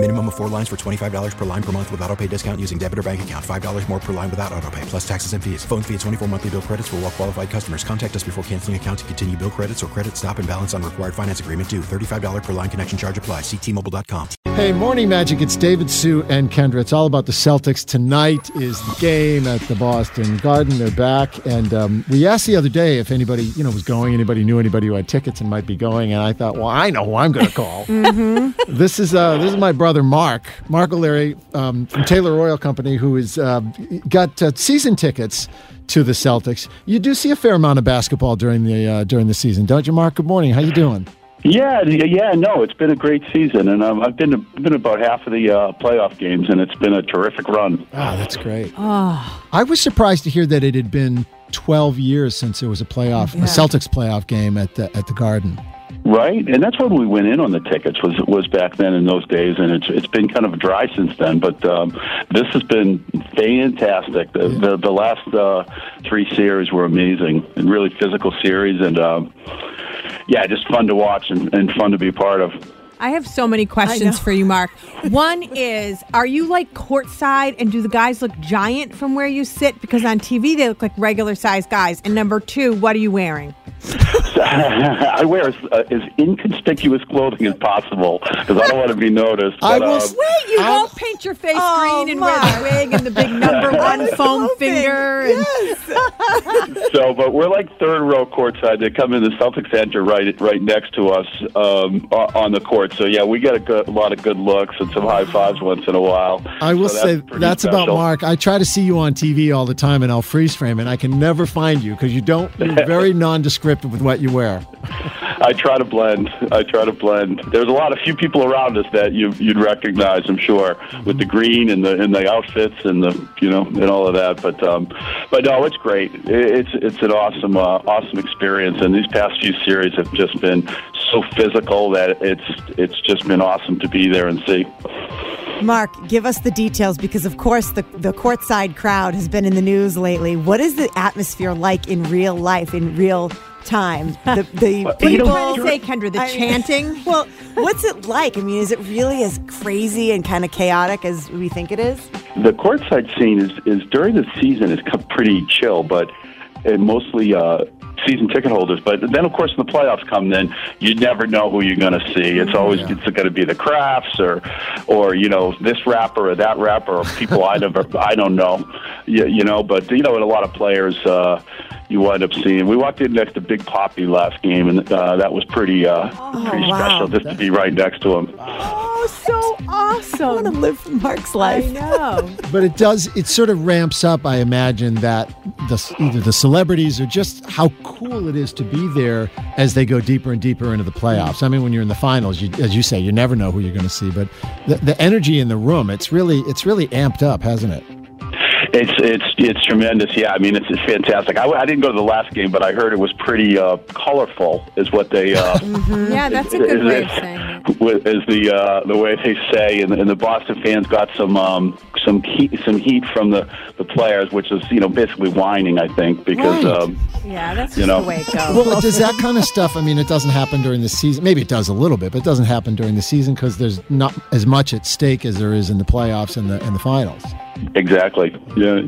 Minimum of four lines for $25 per line per month with auto pay discount using debit or bank account. $5 more per line without auto pay, plus taxes and fees. Phone fee at 24 monthly bill credits for all well qualified customers. Contact us before canceling account to continue bill credits or credit stop and balance on required finance agreement due. $35 per line connection charge apply. Ctmobile.com. Hey, Morning Magic. It's David, Sue, and Kendra. It's all about the Celtics. Tonight is the game at the Boston Garden. They're back, and um, we asked the other day if anybody, you know, was going. Anybody knew anybody who had tickets and might be going. And I thought, well, I know who I'm going to call. This is uh, this is my brother Mark, Mark O'Leary um, from Taylor Oil Company, who has uh, got uh, season tickets to the Celtics. You do see a fair amount of basketball during the uh, during the season, don't you, Mark? Good morning. How you doing? Yeah, yeah, no, it's been a great season, and um, I've been been about half of the uh, playoff games, and it's been a terrific run. Ah, that's great. I was surprised to hear that it had been 12 years since there was a playoff, a Celtics playoff game at the at the Garden. Right, and that's when we went in on the tickets was was back then in those days, and it's it's been kind of dry since then. But um, this has been fantastic. The the, the last uh, three series were amazing and really physical series, and um, yeah, just fun to watch and, and fun to be part of. I have so many questions for you, Mark. One is, are you like courtside and do the guys look giant from where you sit? Because on TV they look like regular sized guys. And number two, what are you wearing? I wear as, uh, as inconspicuous clothing as possible because I don't want to be noticed. I will um, Wait, you I'm- won't paint your face Oh, green and wear the wig and the big number one foam finger. And, So, but we're like third row courtside. They come in the Celtics Center right right next to us um, on the court. So yeah, we get a, good, a lot of good looks and some high fives once in a while. I will So that's say pretty that's about. Mark. I try to see you on TV all the time, and I'll freeze frame, and I can never find you because you don't. You're very nondescript with what you wear. I try to blend. I try to blend. There's a lot of few people around us that you you'd recognize, I'm sure, with the green and the and the outfits and the you know and all of that. But um, but no, it's great. It's it's an awesome uh, awesome experience, and these past few series have just been so physical that it's it's just been awesome to be there and see. Mark, give us the details because, of course, the the courtside crowd has been in the news lately. What is the atmosphere like in real life, in real time? The, the what are you people. trying to say, Kendra? The I mean- chanting? Well, what's it like? I mean, is it really as crazy and kind of chaotic as we think it is? The courtside scene is, is during the season is co- pretty chill, but and mostly uh, season ticket holders. But then, of course, when the playoffs come, then you never know who you're going to see. It's always it's going to be the Krafts or or you know this rapper or that rapper or people I never I don't know, you, you know. But you know, and a lot of players. Uh, you wind up seeing. We walked in next to Big Papi last game, and uh, that was pretty, uh, pretty wow. special just to be right next to him. So awesome. I want to live Mark's life. I know. But it does. It sort of ramps up. I imagine that the either the celebrities or just how cool it is to be there as they go deeper and deeper into the playoffs. I mean, when you're in the finals, you, as you say, you never know who you're going to see. But the, the energy in the room, it's really it's really amped up, hasn't it? It's it's it's tremendous. Yeah, I mean it's, it's fantastic. I, I didn't go to the last game, but I heard it was pretty uh, colorful. Is what they uh, Yeah, that's a good way of saying it. is the uh, the way they say, and, and the Boston fans got some um, some heat some heat from the, the players, which is you know basically whining. I think because Right. um, Yeah, that's You just know. the way it goes. Well, does that kind of stuff? I mean, it doesn't happen during the season. Maybe it does a little bit, but it doesn't happen during the season because there's not as much at stake as there is in the playoffs and the and the finals. exactly. Yeah,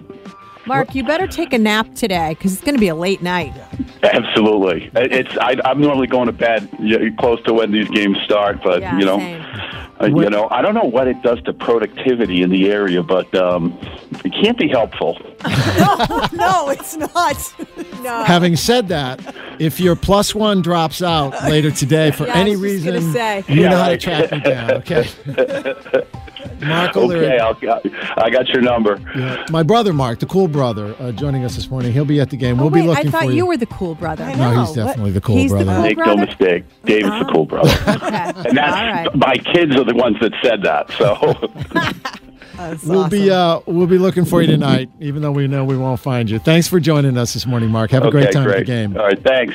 Mark, you better take a nap today because it's going to be a late night. absolutely. It's I, I'm normally going to bed close to when these games start, but Yeah, you know. same. Uh, you know, I don't know what it does to productivity in the area, but um, it can't be helpful. no, no, it's not. No. Having said that, if your plus one drops out later today for Yeah, I any was just reason, say. you know how to track me down. Okay. Mark Okay, I'll, I got your number. Yeah. My brother Mark, the cool brother, uh, joining us this morning. He'll be at the game. Oh, We'll wait, be looking for. You. I thought for you were the cool brother. I No, know. he's What? definitely the cool He's the brother. cool Make no mistake, David's the cool brother. Okay. And that's All right. my kids are the ones that said that. So That's We'll be uh, we'll be looking for you tonight, even though we know we won't find you. Thanks for joining us this morning, Mark. Have a okay, great time great. at the game. All right, thanks.